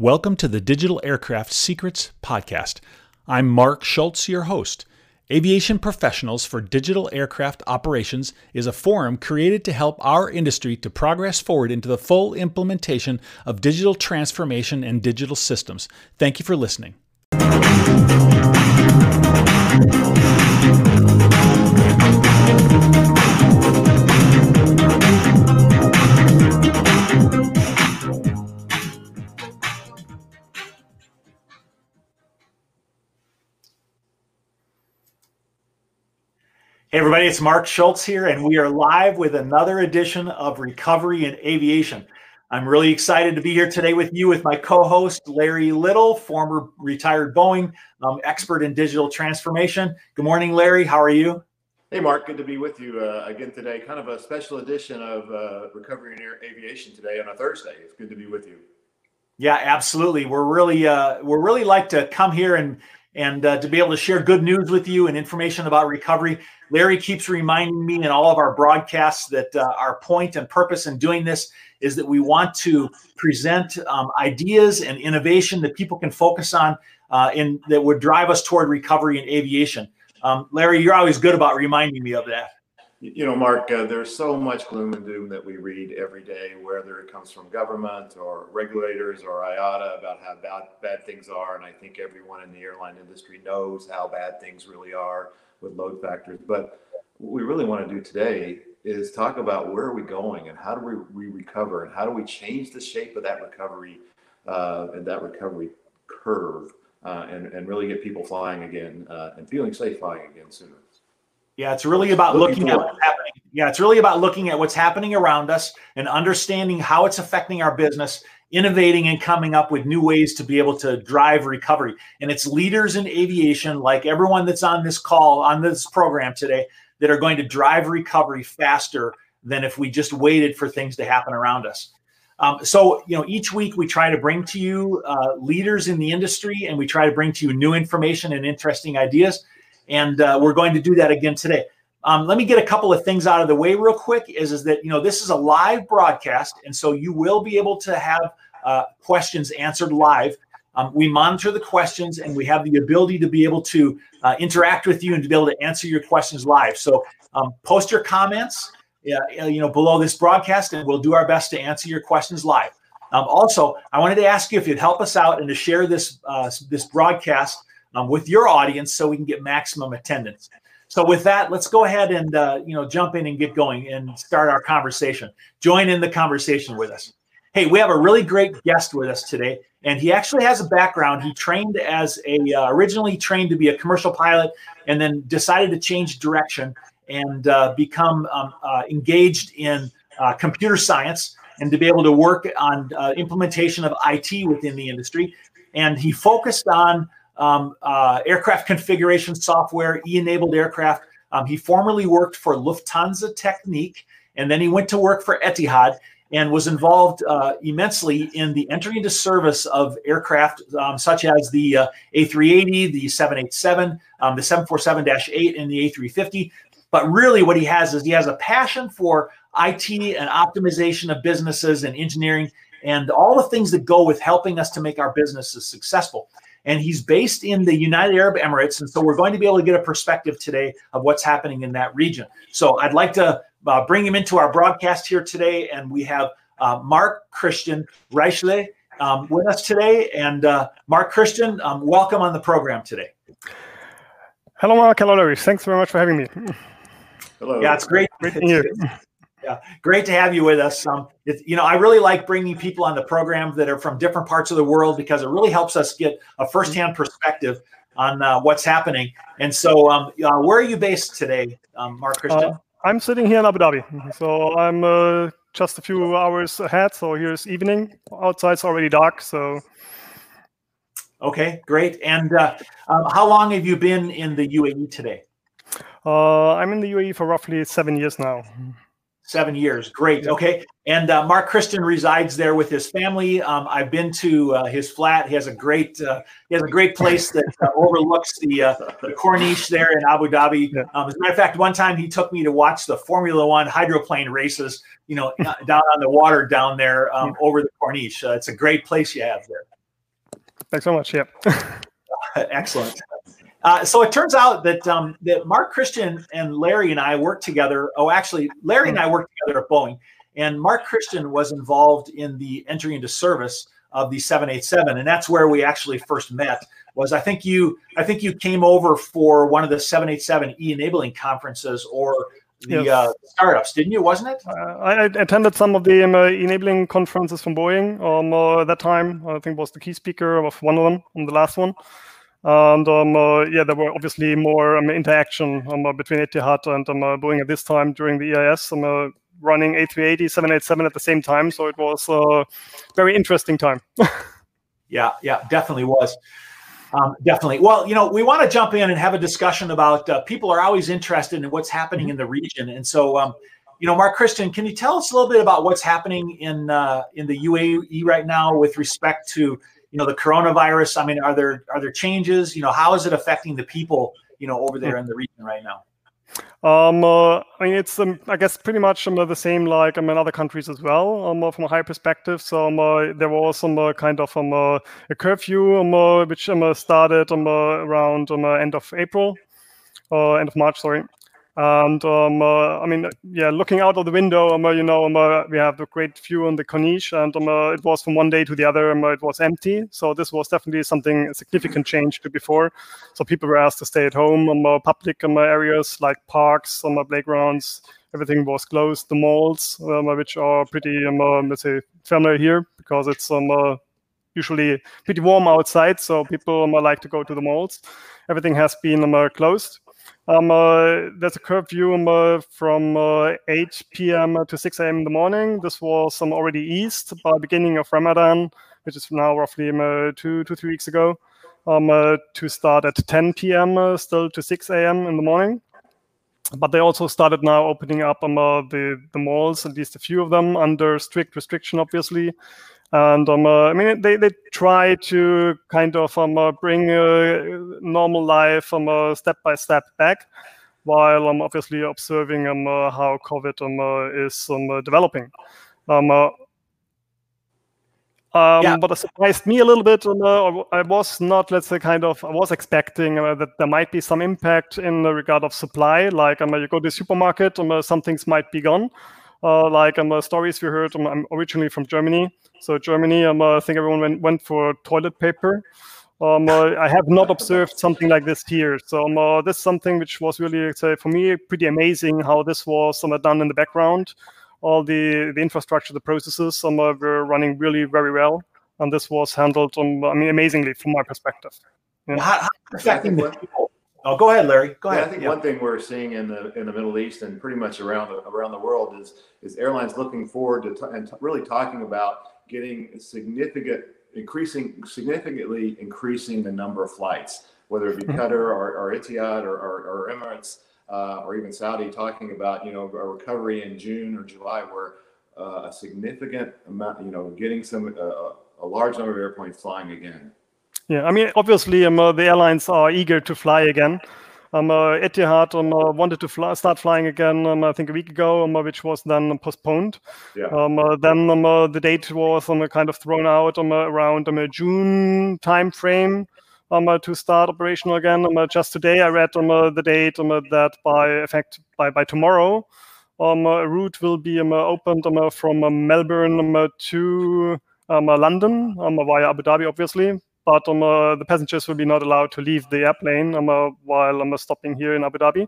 Welcome to the Digital Aircraft Secrets Podcast. I'm Mark Schultz, your host. Aviation Professionals for Digital Aircraft Operations is a forum created to help our industry to progress forward into the full implementation of digital transformation and digital systems. Thank you for listening. Hey, everybody, it's Mark Schultz here, and we are live with another edition of Recovery in Aviation. I'm really excited to be here today with you with my co host, Larry Little, former retired Boeing um, expert in digital transformation. Good morning, Larry. How are you? Hey, Mark. Good to be with you uh, again today. Kind of a special edition of uh, Recovery in Aviation today on a Thursday. It's good to be with you. Yeah, absolutely. We're really, uh, we're really like to come here and and uh, to be able to share good news with you and information about recovery. Larry keeps reminding me in all of our broadcasts that uh, our point and purpose in doing this is that we want to present um, ideas and innovation that people can focus on uh, in that would drive us toward recovery in aviation. Um, Larry, you're always good about reminding me of that. You know, Mark, uh, there's so much gloom and doom that we read every day, whether it comes from government or regulators or IATA about how bad, bad things are. And I think everyone in the airline industry knows how bad things really are with load factors. But what we really want to do today is talk about where are we going and how do we, we recover and how do we change the shape of that recovery uh, and that recovery curve uh, and, and really get people flying again uh, and feeling safe flying again sooner. Yeah, it's really about looking, looking at what's happening. Yeah, it's really about looking at what's happening around us and understanding how it's affecting our business, innovating and coming up with new ways to be able to drive recovery. And it's leaders in aviation, like everyone that's on this call, on this program today, that are going to drive recovery faster than if we just waited for things to happen around us. Um, so, you know, each week we try to bring to you uh, leaders in the industry and we try to bring to you new information and interesting ideas. And uh, we're going to do that again today. Um, let me get a couple of things out of the way real quick. Is is that you know this is a live broadcast, and so you will be able to have uh, questions answered live. Um, we monitor the questions, and we have the ability to be able to uh, interact with you and to be able to answer your questions live. So um, post your comments, uh, you know, below this broadcast, and we'll do our best to answer your questions live. Um, also, I wanted to ask you if you'd help us out and to share this uh, this broadcast um, with your audience so we can get maximum attendance. So with that, let's go ahead and uh, you know jump in and get going and start our conversation. Join in the conversation with us. Hey, we have a really great guest with us today, and he actually has a background. He trained as a uh, originally trained to be a commercial pilot, and then decided to change direction and uh, become um, uh, engaged in uh, computer science and to be able to work on uh, implementation of IT within the industry. And he focused on um, uh, aircraft configuration software, e-enabled aircraft. Um, he formerly worked for Lufthansa Technik, and then he went to work for Etihad and was involved uh, immensely in the entry into service of aircraft um, such as the uh, A380, the 787, um, the 747-8, and the A350. But really, what he has is he has a passion for IT and optimization of businesses and engineering and all the things that go with helping us to make our businesses successful and he's based in the United Arab Emirates. And so we're going to be able to get a perspective today of what's happening in that region. So I'd like to uh, bring him into our broadcast here today. And we have uh, Mark Christian Reichle um, with us today. And uh, Mark Christian, um, welcome on the program today. Hello, Mark. Hello, Larry. Thanks very much for having me. Hello. Yeah, it's great. Great to hear. Yeah, great to have you with us. Um, it, you know, I really like bringing people on the program that are from different parts of the world because it really helps us get a firsthand perspective on uh, what's happening. And so, um, uh, where are you based today, um, Mark Christian? Uh, I'm sitting here in Abu Dhabi, so I'm uh, just a few hours ahead. So here's evening. Outside's already dark. So. Okay, great. And uh, um, how long have you been in the UAE today? Uh, I'm in the UAE for roughly seven years now. Seven years, great. Okay, and uh, Mark Christian resides there with his family. Um, I've been to uh, his flat. He has a great uh, he has a great place that uh, overlooks the, uh, the Corniche there in Abu Dhabi. Um, as a matter of fact, one time he took me to watch the Formula One hydroplane races. You know, uh, down on the water down there um, over the Corniche. it's a great place you have there. Thanks so much. Yeah. Excellent. Uh, so it turns out that um, that Mark Christian and Larry and I worked together. Oh, actually, Larry and I worked together at Boeing, and Mark Christian was involved in the entry into service of the 787, and that's where we actually first met. Was I think you I think you came over for one of the 787 e enabling conferences or the yes. uh, startups, didn't you? Wasn't it? Uh, I attended some of the um, uh, enabling conferences from Boeing um, uh, at that time. I think was the key speaker of one of them on the last one. And um, uh, yeah, there were obviously more um, interaction um, uh, between Etihad and um, Boeing at this time during the EIS, um, running A380, 787 at the same time. So it was a very interesting time. yeah, yeah, definitely was. Um, definitely. Well, you know, we want to jump in and have a discussion about uh, people are always interested in what's happening mm-hmm. in the region, and so, um, you know, Mark Christian, can you tell us a little bit about what's happening in uh, in the UAE right now with respect to you know the coronavirus? I mean, are there are there changes? You know, how is it affecting the people you know over there in the region right now? Um, uh, I mean, it's um, I guess pretty much um, the same like um, in other countries as well. Um, uh, from a higher perspective, so um, uh, there was some uh, kind of um, uh, a curfew um, uh, which um, uh, started um, uh, around um, end of April, uh, end of March, sorry. And um, uh, I mean, yeah, looking out of the window, um, uh, you know, um, uh, we have a great view on the Corniche, and um, uh, it was from one day to the other, um, it was empty. So this was definitely something a significant change to before. So people were asked to stay at home. Um, uh, public um, areas like parks, um, playgrounds, everything was closed. The malls, um, which are pretty, um, uh, let's say, familiar here because it's um, uh, usually pretty warm outside, so people um, like to go to the malls. Everything has been um, closed. Um, uh, there's a curfew um, uh, from uh, 8 p.m. to 6 a.m. in the morning. This was um, already eased by beginning of Ramadan, which is now roughly um, uh, three weeks ago, um, uh, to start at 10 p.m. Uh, still to 6 a.m. in the morning. But they also started now opening up um, the, the malls, at least a few of them, under strict restriction, obviously and um, uh, I mean they, they try to kind of um, uh, bring uh, normal life um, step by step back, while I'm um, obviously observing um, uh, how COVID um, uh, is um, uh, developing. Um, um, yeah. But it surprised me a little bit. Uh, I was not, let's say, kind of, I was expecting uh, that there might be some impact in the regard of supply. Like, um, you go to the supermarket, um, some things might be gone. Uh, like um, stories we heard. Um, I'm originally from Germany, so Germany. Um, uh, I think everyone went, went for toilet paper. Um, uh, I have not observed something like this here. So um, uh, this is something which was really, say, for me, pretty amazing how this was um, done in the background. All the, the infrastructure, the processes um, uh, were running really very well. And this was handled, um, I mean, amazingly from my perspective. Yeah. How, how affecting the people? Oh, go ahead, Larry. Go yeah, ahead. I think yeah. one thing we're seeing in the in the Middle East and pretty much around the, around the world is is airlines looking forward to t- and t- really talking about getting significant increasing significantly increasing the number of flights, whether it be mm-hmm. Qatar or, or Etihad or, or, or Emirates uh, or even Saudi, talking about you know a recovery in June or July where uh, a significant amount, you know, getting some uh, a large number of airplanes flying again. Yeah, I mean, obviously, um, uh, the airlines are eager to fly again. Um, uh, Etihad um, uh, wanted to fly, start flying again, um, I think a week ago, um, uh, which was then postponed. Yeah. Um, uh, then um, uh, the date was um, kind of thrown out um, around um, June time frame um, uh, to start operational again. Um, uh, just today, I read um, uh, the date um, uh, that by effect by by tomorrow, um, a route will be um, opened um, from Melbourne um, to um, London um, via Abu Dhabi, obviously but um, uh, the passengers will be not allowed to leave the airplane um, uh, while um, stopping here in Abu Dhabi.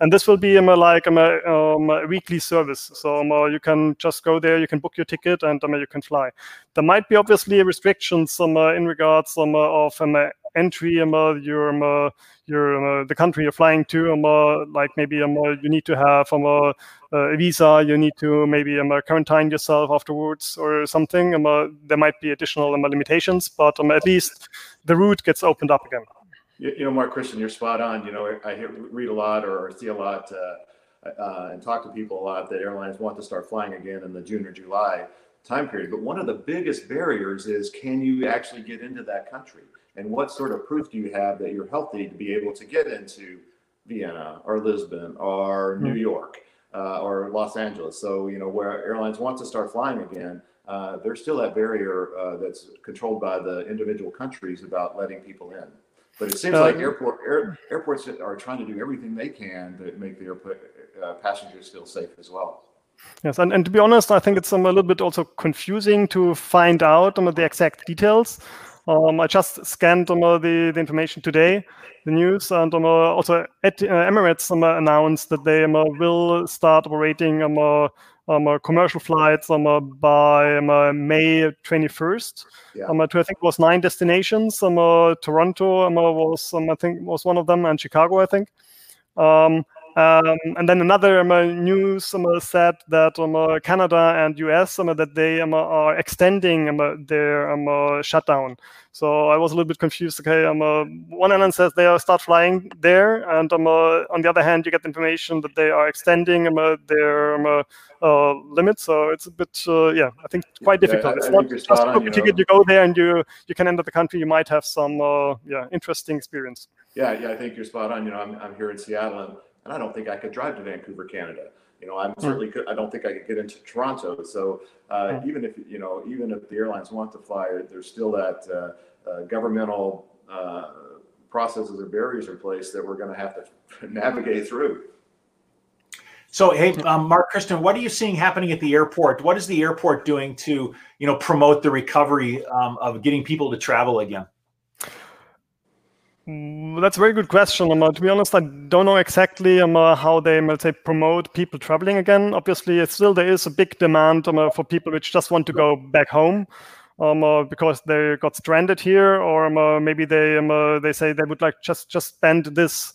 And this will be um, like um, a, um, weekly service. So um, uh, you can just go there, you can book your ticket, and um, you can fly. There might be obviously restrictions um, uh, in regards um, uh, of um, uh, entry, um, uh, your, um, uh, your uh, the country you're flying to. Um, uh, like maybe um, you need to have um, uh, a visa. You need to maybe um, quarantine yourself afterwards or something. Um, there might be additional um, limitations, but um, at least the route gets opened up again. You, you know, Mark Christian, you're spot on. You know, I hear, read a lot or see a lot. Uh, uh, and talk to people a lot that airlines want to start flying again in the June or July time period. But one of the biggest barriers is can you actually get into that country? And what sort of proof do you have that you're healthy to be able to get into Vienna or Lisbon or New hmm. York uh, or Los Angeles? So you know where airlines want to start flying again. uh, there's still that barrier uh, that's controlled by the individual countries about letting people in. But it seems Uh, like airport air, airports are trying to do everything they can to make the airport uh, passengers feel safe as well. Yes, and, and to be honest, I think it's um, a little bit also confusing to find out um, the exact details. Um, I just scanned um, the, the information today, the news, and um, uh, also at, uh, Emirates um, announced that they um, uh, will start operating um, uh, um, uh, commercial flights um, uh, by um, uh, May 21st. Yeah. Um, to I think it was nine destinations. Um, uh, Toronto um, was um, I think was one of them, and Chicago, I think. Um, um, and then another um, news um, said that um, uh, Canada and US um, that they um, uh, are extending um, uh, their um, uh, shutdown. So I was a little bit confused. Okay, um, uh, one island says they are start flying there, and um, uh, on the other hand, you get information that they are extending um, uh, their um, uh, uh, limits. So it's a bit, uh, yeah, I think quite Yeah, difficult. I- it's I not just book a ticket, you go there, and you you can enter the country. You might have some, uh, yeah, interesting experience. Yeah, yeah, I think you're spot on. You know, I'm, I'm here in Seattle and, and I don't think I could drive to Vancouver, Canada. You know, I'm certainly could, I don't think I could get into Toronto. So uh, Mm. even if, you know, even if the airlines want to fly, there's still that uh, uh, governmental uh, processes or barriers in place that we're going to have to navigate through. So, hey, um, Mark Christian, what are you seeing happening at the airport? What is the airport doing to, you know, promote the recovery um, of getting people to travel again? Mm, That's a very good question. Um, to be honest, I don't know exactly um, uh, how they, let's say, promote people traveling again. Obviously, still there is a big demand um, uh, for people which just want to go back home um, uh, because they got stranded here, or maybe they they say they would like just just spend this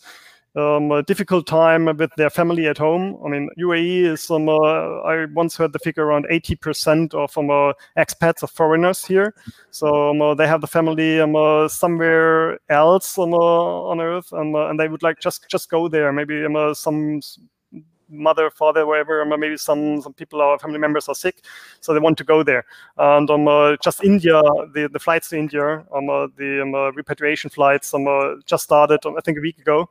um, a difficult time with their family at home. I mean, UAE is, um, uh, I once heard the figure around 80% of um, uh, expats or foreigners here. So um, uh, they have the family um, uh, somewhere else um, uh, on earth, um, uh, and they would like just just go there. Maybe um, uh, some mother, father, wherever, um, uh, maybe some some people or family members are sick, so they want to go there. And um, uh, just India, the, the flights to India, um, uh, the um, uh, repatriation flights, um, uh, just started, um, I think, a week ago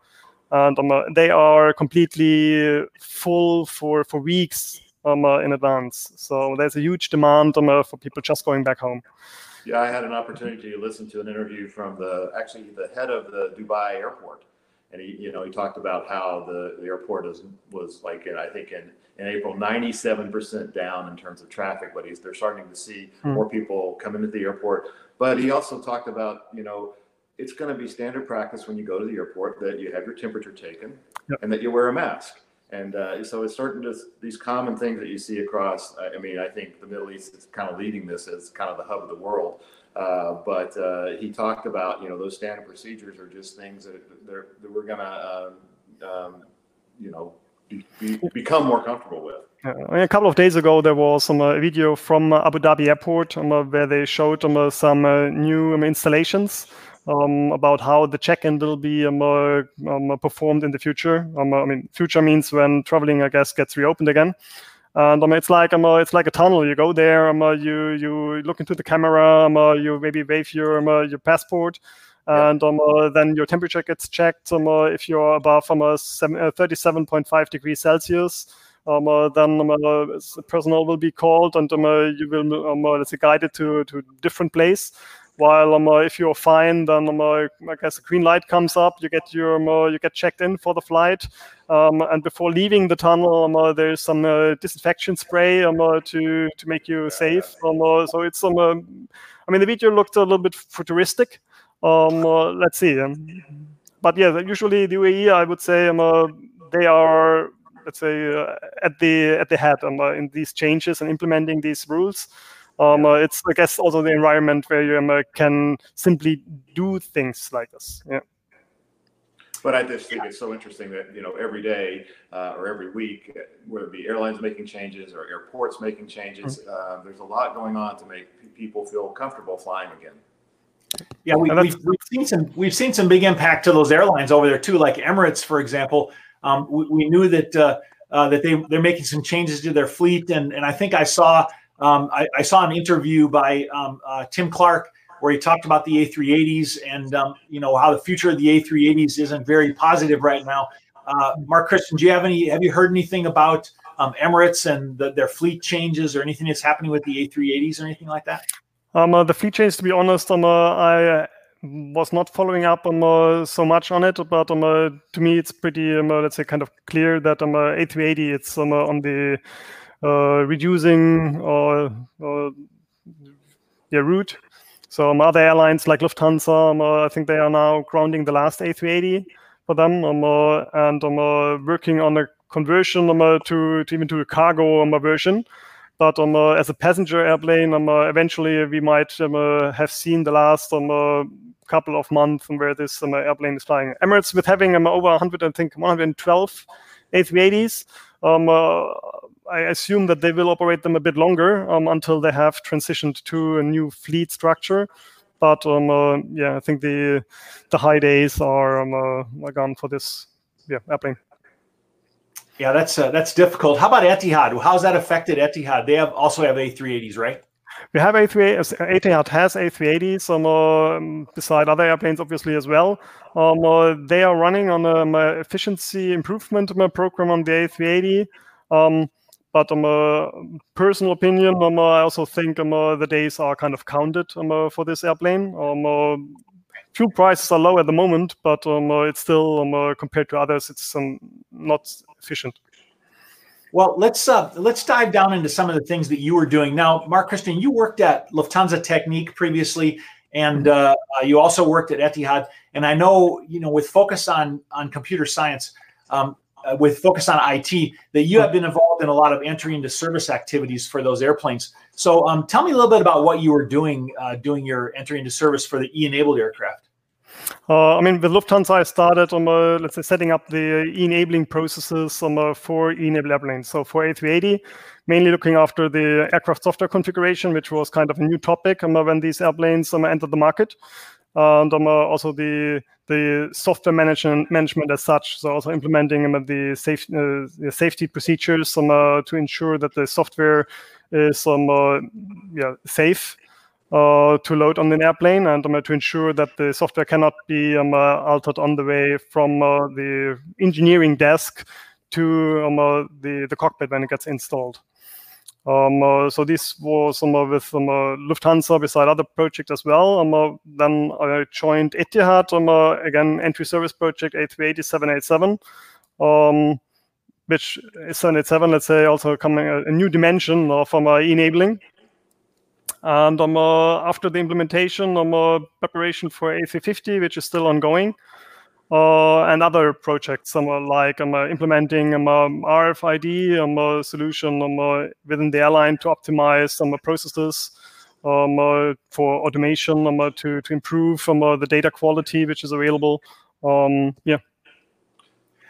and um, uh, they are completely full for for weeks um, uh, in advance. So there's a huge demand um, uh, for people just going back home. Yeah, I had an opportunity to listen to an interview from the actually the head of the Dubai airport, and he you know he talked about how the, the airport is was like in I think in in April 97% down in terms of traffic, but he's they're starting to see Hmm. more people come into the airport. But he also talked about you know it's going to be standard practice when you go to the airport that you have your temperature taken Yep. and that you wear a mask. And uh, so it's certain to these common things that you see across. I mean, I think the Middle East is kind of leading this as kind of the hub of the world. Uh, but uh, he talked about you know those standard procedures are just things that they're, that we're gonna um, um, you know be, be, become more comfortable with. Uh, I mean, a couple of days ago, there was um, a video from uh, Abu Dhabi Airport um, uh, where they showed um, uh, some uh, new um, installations um, about how the check-in will be um, uh, um, uh, performed in the future. Um, uh, I mean, future means when traveling, I guess, gets reopened again. And um, it's like um, uh, it's like a tunnel. You go there, um, uh, you you look into the camera, um, uh, you maybe wave your um, uh, your passport, and um, uh, then your temperature gets checked. Um, uh, if you're above um, uh, seven, uh, 37.5 degrees Celsius, um, uh, then um, uh, personnel will be called, and um, uh, you will um, uh, let's say guided to to different place. While um, uh, if you're fine, then um, uh, I guess a green light comes up. You get your um, uh, you get checked in for the flight, um, and before leaving the tunnel, um, there's some disinfection spray to to make you safe. So it's uh, I mean the video looked a little bit futuristic. Let's see. But yeah, usually the UAE, I would say, they are let's say uh, at the at the head um, uh, in these changes and implementing these rules. Um, uh, it's I guess also the environment where you um, uh, can simply do things like this. Yeah. But I just think it's so interesting that you know every day uh, or every week, uh, whether it be airlines making changes or airports making changes, uh, there's a lot going on to make pe- people feel comfortable flying again. Yeah, we, we've, we've seen some we've seen some big impact to those airlines over there too, like Emirates, for example. Um, we, we knew that uh, uh, that they they're making some changes to their fleet, and and I think I saw um, I, I saw an interview by um, uh, Tim Clark where he talked about the A380s and um, you know how the future of the A380s isn't very positive right now. Uh, Mark Christian, do you have any? Have you heard anything about um, Emirates and the, their fleet changes or anything that's happening with the A380s or anything like that? Um, uh, the fleet change, to be honest, um, uh, I was not following up um, uh, so much on it, but um, uh, to me, it's pretty, um, uh, let's say, kind of clear that um, uh, A380 it's uh, on the uh, reducing or yeah, route. So um, other airlines like Lufthansa, um, I think they are now grounding the last A380 for them um, and um, working on a conversion to, to even to a cargo um, version. But um, uh, as a passenger airplane, um, uh, eventually we might uh, have seen the last couple of months where this airplane is flying. Emirates, with having over 100, I think 112 A380s, um, uh, I assume that they will operate them a bit longer um, until they have transitioned to a new fleet structure. But um, uh, yeah, I think the the high days are, um, uh, are gone for this yeah, airplane. Yeah, that's uh, that's difficult. How about Etihad? How's that affected Etihad? They have also have A380s, right? We have A3, Etihad has A380s um, uh, beside other airplanes, obviously, as well. Um, uh, they are running on an um, efficiency improvement um, program on the A380. Um, but um, uh, personal opinion, um, I also think um, uh, the days are kind of counted um, uh, for this airplane. Um, fuel prices are low at the moment, but um, it's still um, compared to others, it's um, not efficient. Well, let's uh, let's dive down into some of the things that you were doing. Now, Mark Christian, you worked at Lufthansa Technik previously, and uh, uh, you also worked at Etihad. And I know, you know, with focus on on computer science, um, uh, with focus on IT, that you have been involved in a lot of entry into service activities for those airplanes. So, um, tell me a little bit about what you were doing uh, doing your entry into service for the e-enabled aircraft. Uh, I mean, with Lufthansa, I started on, uh, let's say, setting up the e-enabling processes um, uh, for e-enabled airplanes. So for A380, mainly looking after the aircraft software configuration, which was kind of a new topic um, when these airplanes um, entered the market. And um, uh, also the the software management management as such. So also implementing um, the, uh, the safety procedures um, uh, to ensure that the software is um, yeah, safe uh, to load on an airplane and um, to ensure that the software cannot be um, uh, altered on the way from uh, the engineering desk to um, uh, the, the cockpit when it gets installed. Um, uh, so this was um, with um, Lufthansa beside other projects as well. then I joined Etihad, again, entry service project A380 787 which is 787, let's say, also coming a, a new dimension of um, uh, enabling. And um, uh, after the implementation, um, uh, preparation for A350, which is still ongoing, uh, and other projects um, like um, uh, implementing um, um RFID um, uh, solution um, uh, within the airline to optimize some processes um, uh, for automation um, uh, to, to improve um, the data quality which is available. Um, yeah.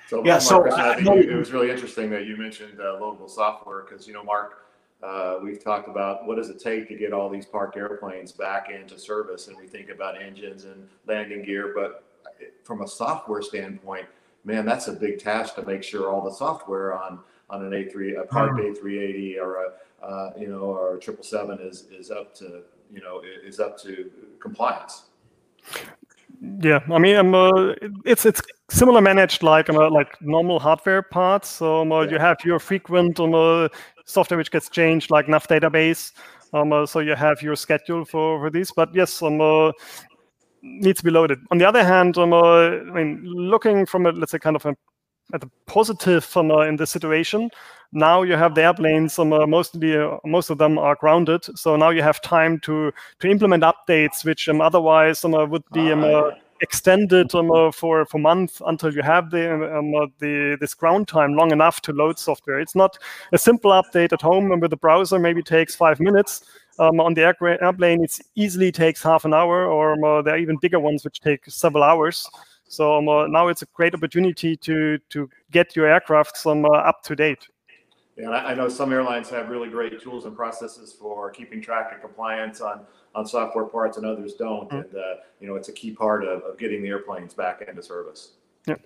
So, yeah, Mark, so I think it was really interesting that you mentioned uh, local software because, you know, Mark, uh, we've talked about what does it take to get all these parked airplanes back into service, and we think about engines and landing gear. But from a software standpoint, man, that's a big task to make sure all the software on on an A3, a mm-hmm. A380 or a uh, you know or a triple seven is is up to you know is up to compliance. Yeah, I mean, um, uh, it's it's similar managed like um, uh, like normal hardware parts. So um, uh, yeah. you have your frequent um, uh, software which gets changed, like nav database. Um, uh, so you have your schedule for, for these. But yes, um, uh, needs to be loaded. On the other hand, um, I mean, looking from a let's say kind of a at the positive um, uh, in this situation. Now you have the airplanes. Um, uh, mostly, uh, most of them are grounded. So now you have time to to implement updates, which um, otherwise um, uh, would be um, uh, extended um, uh, for for months until you have the um, the this ground time long enough to load software. It's not a simple update at home and with the browser. Maybe takes five minutes. On the airplane, it easily takes half an hour, or there are even bigger ones which take several hours. So um, uh, now it's a great opportunity to to get your aircraft some uh, up to date. Yeah, I know some airlines have really great tools and processes for keeping track of compliance on on software parts, and others don't. Mm-hmm. And uh, you know, it's a key part of, of getting the airplanes back into service. Yeah.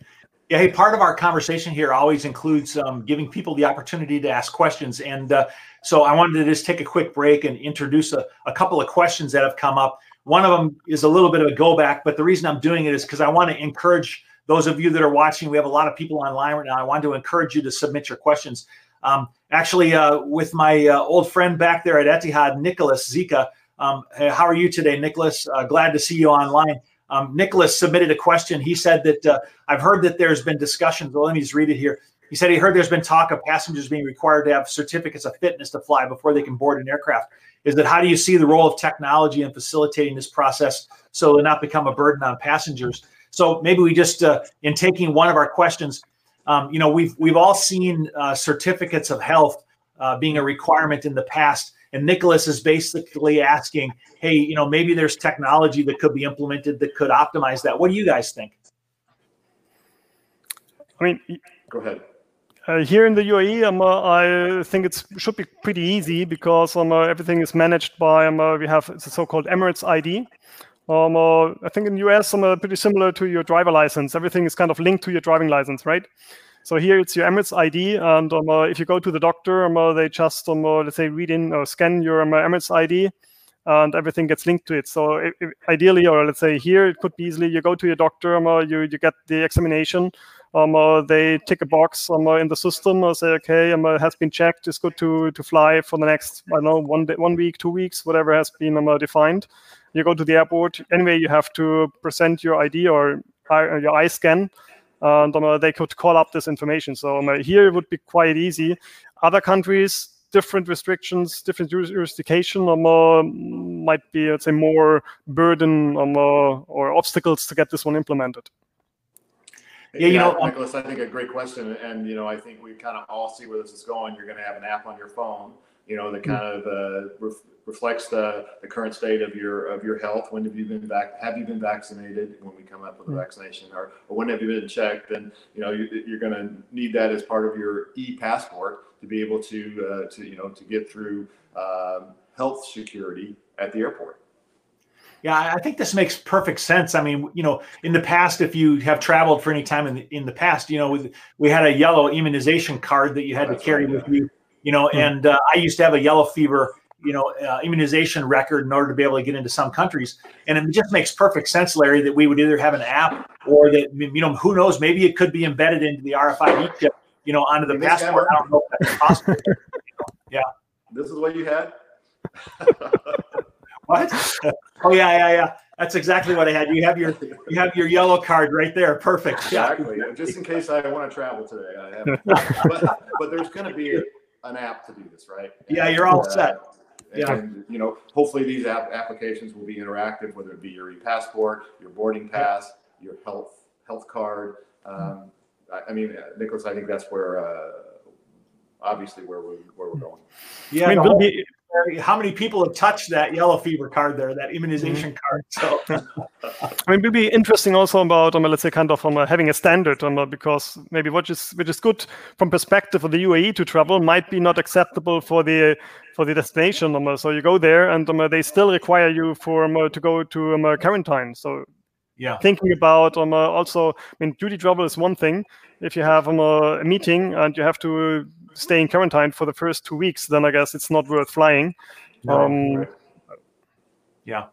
Yeah, hey, part of our conversation here always includes um, giving people the opportunity to ask questions. And uh, so I wanted to just take a quick break and introduce a, a couple of questions that have come up. One of them is a little bit of a go back, but the reason I'm doing it is because I want to encourage those of you that are watching. We have a lot of people online right now. I want to encourage you to submit your questions. Um, actually, uh, with my uh, old friend back there at Etihad, Nicholas Zika. Um, how are you today, Nicholas? Uh, glad to see you online. Um, Nicholas submitted a question. He said that uh, I've heard that there's been discussions. Well, let me just read it here. He said he heard there's been talk of passengers being required to have certificates of fitness to fly before they can board an aircraft. Is that how do you see the role of technology in facilitating this process so it not become a burden on passengers? So maybe we just, uh, in taking one of our questions, um, you know, we've we've all seen uh, certificates of health uh, being a requirement in the past, and Nicholas is basically asking, hey, you know, maybe there's technology that could be implemented that could optimize that. What do you guys think? I mean, go ahead. Uh, here in the UAE, um, uh, I think it should be pretty easy because um, uh, everything is managed by um, uh, we have the so-called Emirates ID. Um, uh, I think in the US, um, uh, pretty similar to your driver license. Everything is kind of linked to your driving license, right? So here it's your Emirates ID, and um, if you go to the doctor, um, they just let's say read in or scan your Emirates ID, and everything gets linked to it. So ideally, or let's say here, it could be easily you go to your doctor, um, you you get the examination, um, uh, they tick a box um, uh, in the system, uh, say, okay, um, uh, has been checked, it's good to to fly for the next, I don't know, one day, one week, two weeks, whatever has been um, uh, defined. You go to the airport. Anyway, you have to present your ID or uh, your eye scan, and um, they could call up this information. So um, here it would be quite easy. Other countries, different restrictions, different jurisdiction, um, might be, let's say, more burden um, or obstacles to get this one implemented. Yeah, you know, Nicholas, I think a great question, and you know, I think we kind of all see where this is going. You're going to have an app on your phone, you know, that hmm. kind of uh, ref- reflects the, the current state of your of your health. When have you been back? Have you been vaccinated? When we come up with a hmm. vaccination, or, or when have you been checked? Then you know, you, you're going to need that as part of your e passport to be able to uh, to you know to get through um, health security at the airport. Yeah, I think this makes perfect sense. I mean, you know, in the past, if you have traveled for any time in the, in the past, you know, we, we had a yellow immunization card that you had That's to carry right, with yeah. you, you know, mm-hmm. and uh, I used to have a yellow fever, you know, uh, immunization record in order to be able to get into some countries. And it just makes perfect sense, Larry, that we would either have an app or that, you know, who knows, maybe it could be embedded into the RFID chip, you know, onto the passport. I don't know if that's possible. yeah. This is what you had? What? oh yeah, yeah, yeah. That's exactly what I had. You have your you have your yellow card right there. Perfect. Exactly. Yeah. Just in case I want to travel today, I have. but, but there's going to be an app to do this, right? And, yeah, you're all uh, set. yeah. And, you know, hopefully these app applications will be interactive, whether it be your e-passport, your boarding pass, your health health card. Um, I, I, mean, Nicholas, I think that's where uh, obviously where we where we're going. Yeah, I mean, be, how many people have touched that yellow fever card there, that immunization mm-hmm. card? So, I mean, it would be interesting also about, um, let's say, kind of um, having a standard, um, because maybe what is which is good from perspective of the UAE to travel might be not acceptable for the for the destination. Um, so you go there, and um, they still require you for um, uh, to go to um, quarantine. So yeah thinking about um, uh, also i mean duty travel is one thing if you have um, a meeting and you have to stay in quarantine for the first two weeks, then I guess it's not worth flying. Um, right. Yeah.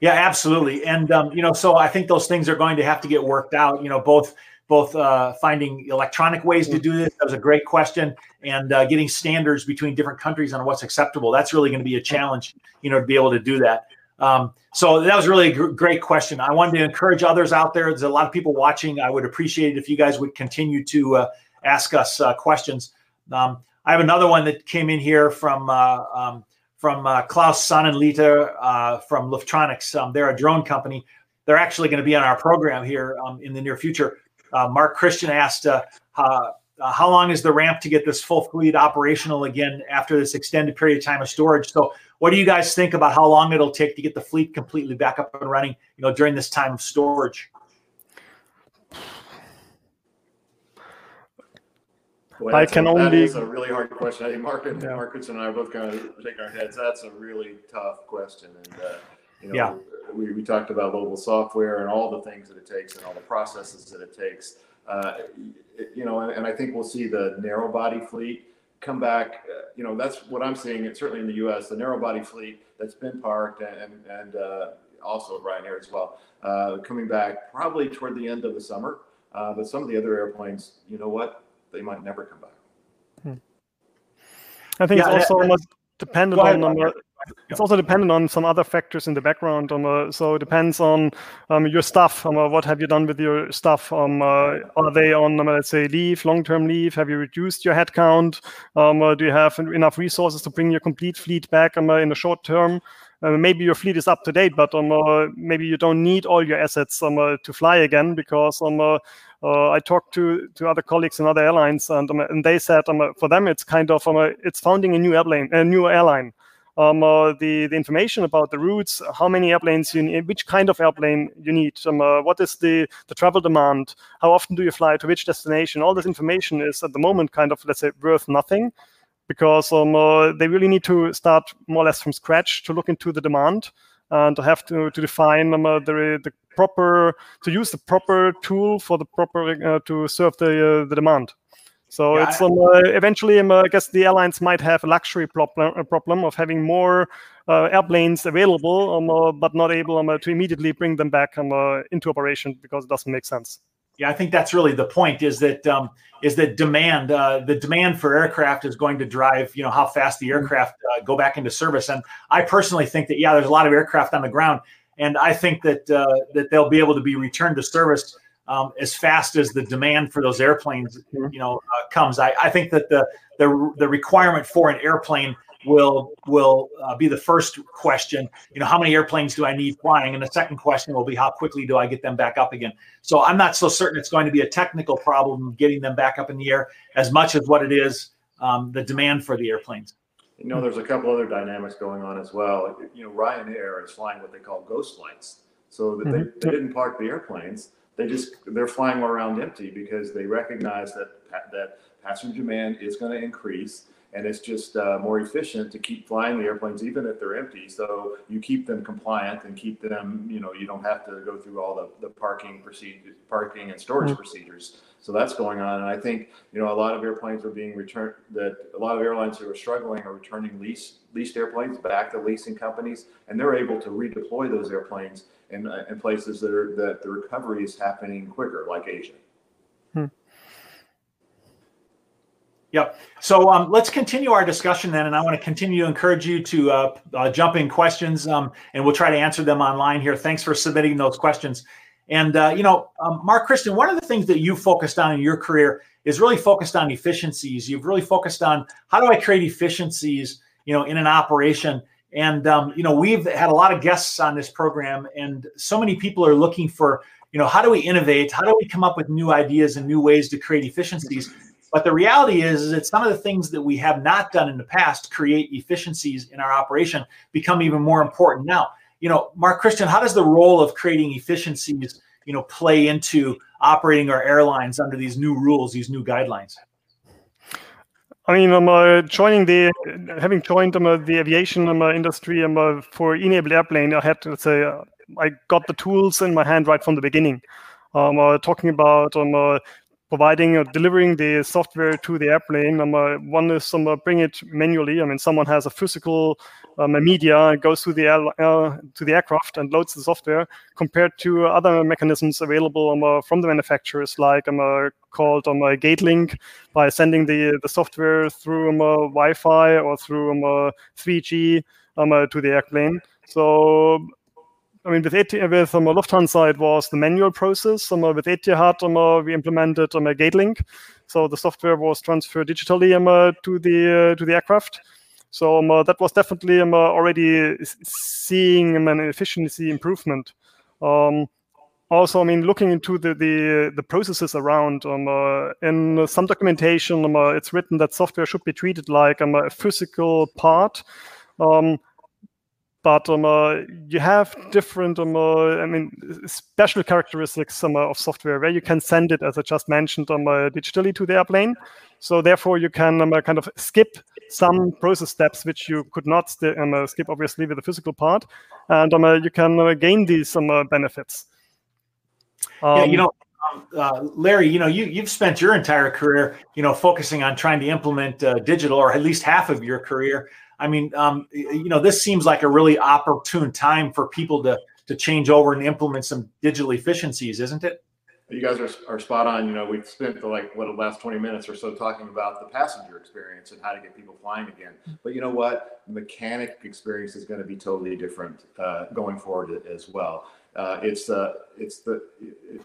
Yeah, absolutely. And um, you know, so I think those things are going to have to get worked out. You know, both both uh, finding electronic ways to do this. That was a great question, and uh, getting standards between different countries on what's acceptable. That's really going to be a challenge. You know, to be able to do that. Um, so that was really a gr- great question. I wanted to encourage others out there. There's a lot of people watching. I would appreciate it if you guys would continue to uh, ask us uh, questions. Um, I have another one that came in here from uh, um, from uh, Klaus Sonnenliter uh, from Luftronics. Um, they're a drone company. They're actually going to be on our program here um, in the near future. Uh, Mark Christian asked, uh, "How long is the ramp to get this full fleet operational again after this extended period of time of storage?" So, what do you guys think about how long it'll take to get the fleet completely back up and running? You know, during this time of storage. Boy, I can a, only. That is a really hard question. I think Mark and yeah. Marcus and I are both kind of shaking our heads. That's a really tough question, and uh, you know, yeah. we, we talked about mobile software and all the things that it takes and all the processes that it takes. Uh, you know, and, and, I think we'll see the narrow body fleet come back. Uh, you know, that's what I'm seeing. It's certainly in the U.S. The narrow body fleet that's been parked and and uh, also Ryanair as well, uh, coming back probably toward the end of the summer. Uh, but some of the other airplanes, you know what? they might never come back. Hmm. I think yeah, it's also almost dependent on um, it's also dependent on some other factors in the background. Um, uh, so it depends on um, your staff. Um, uh, what have you done with your staff? Um, uh, are they on, um, let's say, leave, long-term leave? Have you reduced your headcount? Um, uh, do you have enough resources to bring your complete fleet back um, uh, in the short term? Uh, maybe your fleet is up to date, but um, uh, maybe you don't need all your assets um, uh, to fly again because um, uh, I talked to to other colleagues in other airlines, and um, and they said um, for them it's kind of it's founding a new airplane, a new airline um, uh, the the information about the routes, how many airplanes you need, which kind of airplane you need, um, uh, what is the the travel demand, how often do you fly to which destination. All this information is at the moment kind of let's say worth nothing, because um, uh, they really need to start more or less from scratch to look into the demand and to have to to define um, uh, the the proper to use the proper tool for the proper uh, to serve the uh, the demand. So yeah, it's um, uh, eventually, um, uh, I guess the airlines might have a luxury problem, a problem of having more uh, airplanes available, um, uh, but not able um, uh, to immediately bring them back um, uh, into operation because it doesn't make sense. Yeah, I think that's really the point. Is that um, is that demand? the demand for aircraft is going to drive, you know, how fast the mm-hmm. aircraft go back into service. And I personally think that yeah, there's a lot of aircraft on the ground, and I think that that they'll be able to be returned to service um, as fast as the demand for those airplanes, mm-hmm. you know, uh, comes. I, I, think that the, the the requirement for an airplane will will uh, be the first question. You know, how many airplanes do I need flying? And the second question will be how quickly do I get them back up again? So I'm not so certain it's going to be a technical problem getting them back up in the air as much as what it is um, the demand for the airplanes. You know, there's a couple other dynamics going on as well. You know, Ryanair is flying what they call ghost flights, so that they, mm-hmm. they didn't park the airplanes they just they're flying around empty because they recognize that that passenger demand is going to increase and it's just uh, more efficient to keep flying the airplanes even if they're empty so you keep them compliant and keep them you know you don't have to go through all the, the parking procedures parking and storage mm-hmm. procedures so that's going on and i think you know a lot of airplanes are being returned that a lot of airlines who are struggling are returning lease leased airplanes back to leasing companies and they're able to redeploy those airplanes in, uh, in places that are that the recovery is happening quicker, like Asia. Hmm. Yep. So um, let's continue our discussion then, and I want to continue to encourage you to uh, uh, jump in questions, um, and we'll try to answer them online here. Thanks for submitting those questions. And uh, you know, um, Mark Christian, one of the things that you focused on in your career is really focused on efficiencies. You've really focused on how do I create efficiencies, you know, in an operation and um, you know, we've had a lot of guests on this program, and so many people are looking for, you know, how do we innovate? How do we come up with new ideas and new ways to create efficiencies? But the reality is, is that some of the things that we have not done in the past create efficiencies in our operation become even more important now. You know, Mark Christian, how does the role of creating efficiencies, you know, play into operating our airlines under these new rules, these new guidelines? I mean, I'm uh, joining the, having joined um, uh, the aviation um, uh, industry um, for enabled airplane. I had to say, uh, I got the tools in my hand right from the beginning. Um, uh, talking about um, providing or delivering the software to the airplane. Um, uh, one is um, uh, bring it manually. I mean, someone has a physical um, a media and goes to the air, uh, to the aircraft and loads the software, compared to other mechanisms available um, uh, from the manufacturers, like um, uh, called um, uh, GateLink, by sending the the software through um, Wi-Fi or through um, 3G um, to the airplane. So I mean, with, Eti- with um, Lufthansa, it was the manual process. Um, with Etihad, um, uh, we implemented um, a GateLink. so the software was transferred digitally um, uh, to the uh, to the aircraft. So um, uh, that was definitely um, uh, already seeing um, an efficiency improvement. Um, also, I mean, looking into the the, the processes around, um, uh, in some documentation, um, uh, it's written that software should be treated like a physical part. Um, but um, uh, you have different, um, uh, I mean, special characteristics um, uh, of software where you can send it, as I just mentioned, um, uh, digitally to the airplane. So therefore, you can um, uh, kind of skip some process steps which you could not um, uh, skip, obviously, with the physical part, and you can gain these some benefits. yeah, you know, uh, Larry, you know, you you've spent your entire career, you know, focusing on trying to implement uh, digital, or at least half of your career. I mean, um, you know, this seems like a really opportune time for people to to change over and implement some digital efficiencies, isn't it? you guys are, are spot on. You know, we've spent the like what the last 20 minutes or so talking about the passenger experience and how to get people flying again. But you know what? Mechanic experience is going to be totally different uh, going forward as well. Uh, it's uh, it's the it,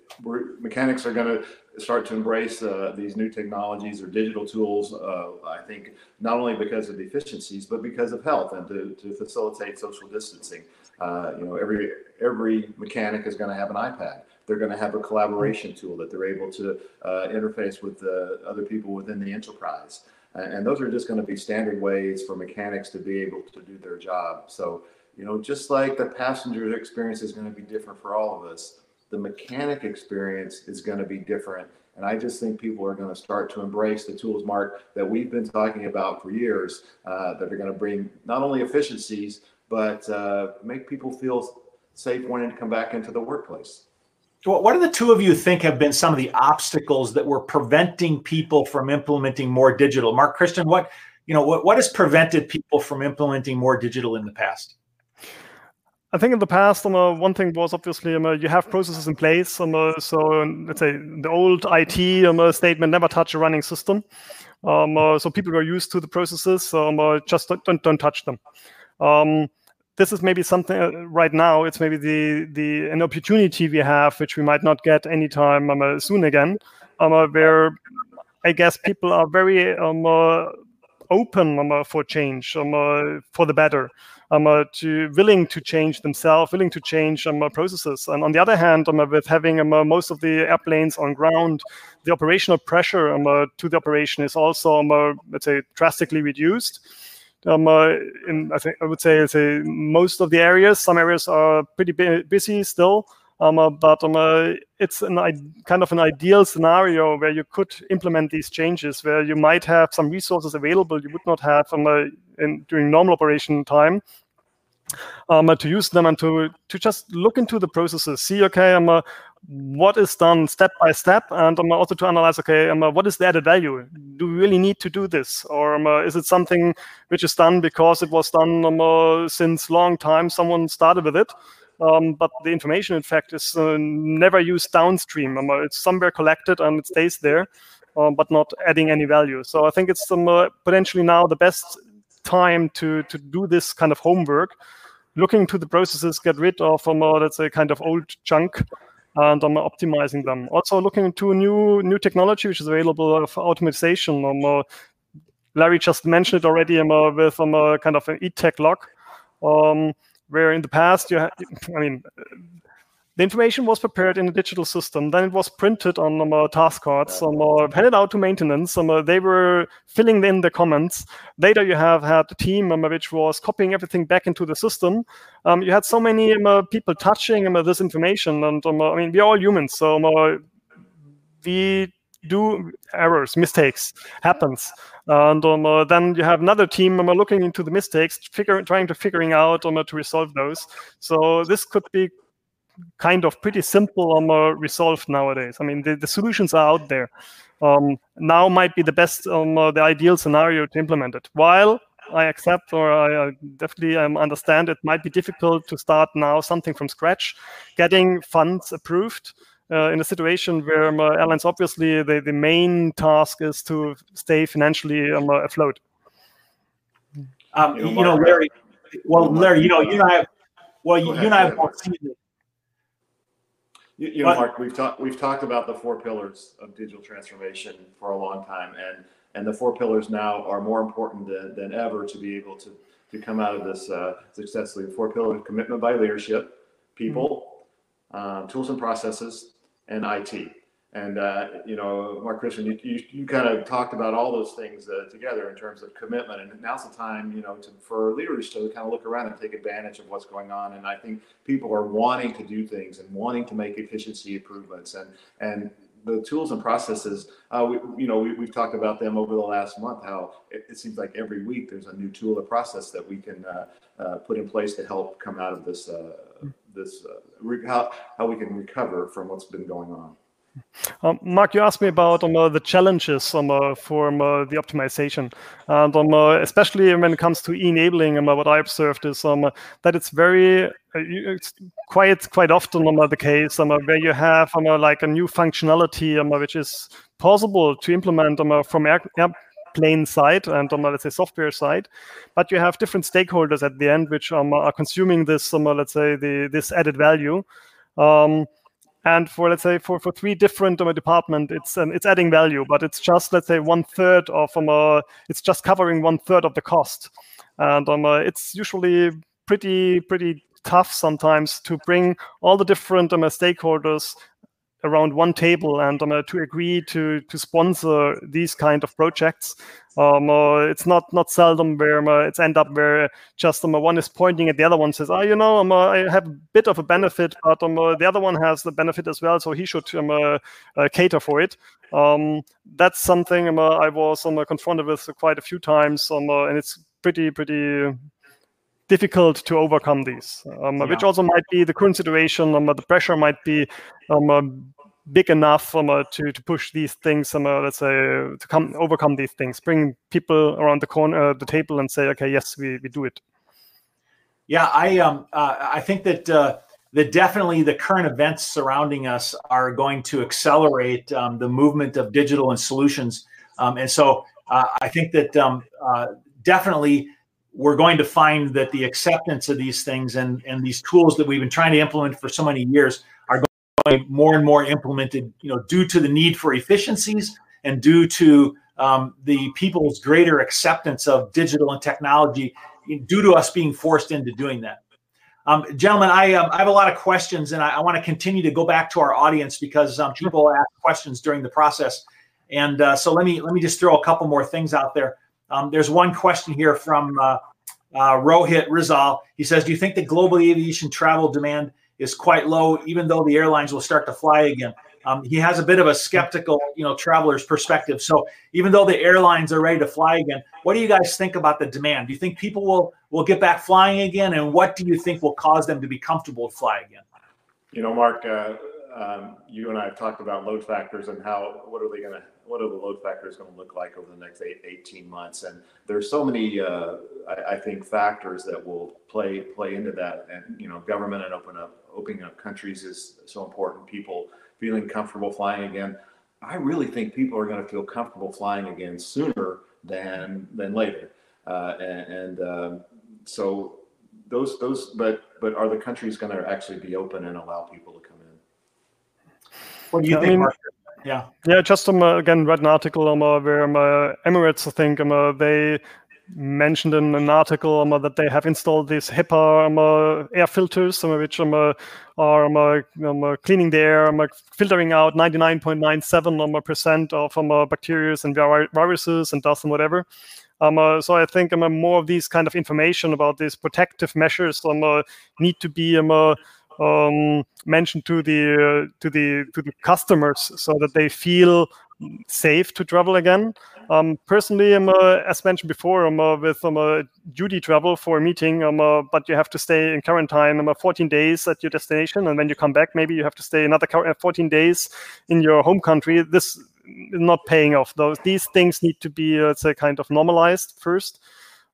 mechanics are going to start to embrace uh, these new technologies or digital tools. Uh, I think not only because of efficiencies, but because of health and to, to facilitate social distancing. Uh, you know, every every mechanic is going to have an iPad they're going to have a collaboration tool that they're able to uh, interface with the other people within the enterprise. And those are just going to be standard ways for mechanics to be able to do their job. So, you know, just like the passenger experience is going to be different for all of us, the mechanic experience is going to be different. And I just think people are going to start to embrace the tools, Mark, that we've been talking about for years uh, that are going to bring not only efficiencies, but uh, make people feel safe wanting to come back into the workplace what do the two of you think have been some of the obstacles that were preventing people from implementing more digital? Mark Christian, what you know, what, what has prevented people from implementing more digital in the past? I think in the past, um, uh, one thing was obviously um, you have processes in place. Um, uh, so let's say the old IT um, statement, never touch a running system. Um, uh, so people are used to the processes, um, just don't, don't, don't touch them this is maybe something uh, right now. It's maybe the the an opportunity we have, which we might not get anytime um, uh, soon again, um, where I guess people are very um, open um, uh, for change, um, uh, for the better, um, uh, to willing to change themselves, willing to change um, processes. And on the other hand, um, with having um, most of the airplanes on ground, the operational pressure um, to the operation is also, um, let's say, drastically reduced um, uh, in I think I would say, say most of the areas. Some areas are pretty busy still, um, uh, but um, uh, it's an kind of an ideal scenario where you could implement these changes, where you might have some resources available you would not have um, uh, in, during normal operation time. Um, uh, to use them and to to just look into the processes, see okay, um, uh, what is done step by step, and um, also to analyze, okay, um, what is the added value? Do we really need to do this, or um, is it something which is done because it was done um, uh, since long time? Someone started with it, um, but the information, in fact, is uh, never used downstream. Um, it's somewhere collected and it stays there, uh, but not adding any value. So I think it's uh, potentially now the best time to to do this kind of homework looking to the processes, get rid of um, uh, let's say kind of old junk and um, optimizing them. Also looking into new new technology which is available for automation. Um, uh, Larry just mentioned it already um, uh, with um, uh, kind of an e-tech log, um, where in the past you, I mean, the information was prepared in a digital system. Then it was printed on um, task cards, um, handed out to maintenance. Um, uh, they were filling in the comments. Later, you have had a team um, which was copying everything back into the system. Um, you had so many um, uh, people touching um, uh, this information, and um, uh, I mean, we're all humans, so um, we do errors, mistakes happens, and um, then you have another team um, looking into the mistakes, figure, trying to figuring out um, to resolve those. So this could be kind of pretty simple um, uh, resolved nowadays. I mean, the, the solutions are out there. Um, now might be the best, um, uh, the ideal scenario to implement it. While I accept or I definitely um, understand it might be difficult to start now something from scratch, getting funds approved. Uh, in a situation where um, uh, airlines obviously the, the main task is to stay financially um, uh, afloat. Um, you know, Larry. Well, Larry, you know, you and I have, well, you, you and I have both seen you, you know, Mark, we've talked we've talked about the four pillars of digital transformation for a long time, and and the four pillars now are more important than, than ever to be able to to come out of this uh, successfully. The four pillars: commitment by leadership, people, mm-hmm. uh, tools and processes, and IT. And uh, you know, Mark Christian, you, you, you, kind of talked about all those things uh, together in terms of commitment. And now's the time, you know, to, for leaders to kind of look around and take advantage of what's going on. And I think people are wanting to do things and wanting to make efficiency improvements. And and the tools and processes, uh, we, you know, we, have talked about them over the last month. How it, it, seems like every week there's a new tool or process that we can uh, uh, put in place to help come out of this uh, this uh, how how we can recover from what's been going on. Um, Mark, you asked me about um, uh, the challenges um, uh, for um, uh, the optimization, and um, uh, especially when it comes to enabling. Um, what I observed is uh, that it's very, uh, it's quite quite often the case where you have like a new functionality which is possible to implement from air, airplane side and on the let's say software side, but you have different stakeholders at the end which are consuming this let's say the this added value. Um, and for let's say for, for three different um, department it's um, it's adding value but it's just let's say one third of um, uh, it's just covering one third of the cost and um, uh, it's usually pretty pretty tough sometimes to bring all the different um, stakeholders around one table and um, uh, to agree to to sponsor these kind of projects. Um, uh, it's not not seldom where um, uh, it's end up where just um, one is pointing at the other one says, oh, you know, um, uh, I have a bit of a benefit, but um, uh, the other one has the benefit as well, so he should um, uh, uh, cater for it. Um, that's something um, I was um, confronted with quite a few times, um, and it's pretty pretty difficult to overcome these, um, yeah. which also might be the current situation. Um, the pressure might be um, big enough um, uh, to to push these things. Um, uh, let's say to come overcome these things, bring people around the corner, uh, the table, and say, okay, yes, we we do it. Yeah, I um uh, I think that. Uh, that definitely the current events surrounding us are going to accelerate um, the movement of digital and solutions. Um, and so uh, I think that um, uh, definitely we're going to find that the acceptance of these things and, and these tools that we've been trying to implement for so many years are going more and more implemented, you know, due to the need for efficiencies and due to um, the people's greater acceptance of digital and technology, due to us being forced into doing that. Um, gentlemen, I, um, I have a lot of questions, and I, I want to continue to go back to our audience because um, people ask questions during the process. And uh, so let me let me just throw a couple more things out there. Um, there's one question here from uh, uh, Rohit Rizal. He says, "Do you think that global aviation travel demand is quite low, even though the airlines will start to fly again. Um, he has a bit of a skeptical, you know, traveler's perspective. So even though the airlines are ready to fly again, what do you guys think about the demand? Do you think people will will get back flying again, and what do you think will cause them to be comfortable to fly again? You know, Mark, uh, um, you and I have talked about load factors and how what are they going to what are the load factors going to look like over the next eight, 18 months? And there's so many, uh, I, I, think, factors that will play play into that. And you know, government and open up opening up countries is so important. People feeling comfortable flying again. I really think people are going to feel comfortable flying again sooner than than later. Uh, and, and um, so those those but but are the countries going to actually be open and allow people to come in? What do you think, mean, Mark? Yeah. Yeah, just um, uh, again read an article um, uh, where um, uh, Emirates, I think, um, uh, they mentioned in an article um, uh, that they have installed these HEPA um, uh, air filters, um, which um, uh, are um, uh, um, cleaning the air, um, filtering out 99.97 um, percent of um, bacteria and viruses and dust and whatever. Um, uh, so I think um, more of these kind of information about these protective measures um, uh, need to be um, uh, um, mentioned to the uh, to the to the customers so that they feel safe to travel again. Um, personally, I'm, uh, as mentioned before, I'm uh, with um, a duty travel for a meeting, um, uh, but you have to stay in quarantine um, 14 days at your destination, and when you come back, maybe you have to stay another uh, 14 days in your home country. This is not paying off. Those these things need to be, uh, let's say, kind of normalized first.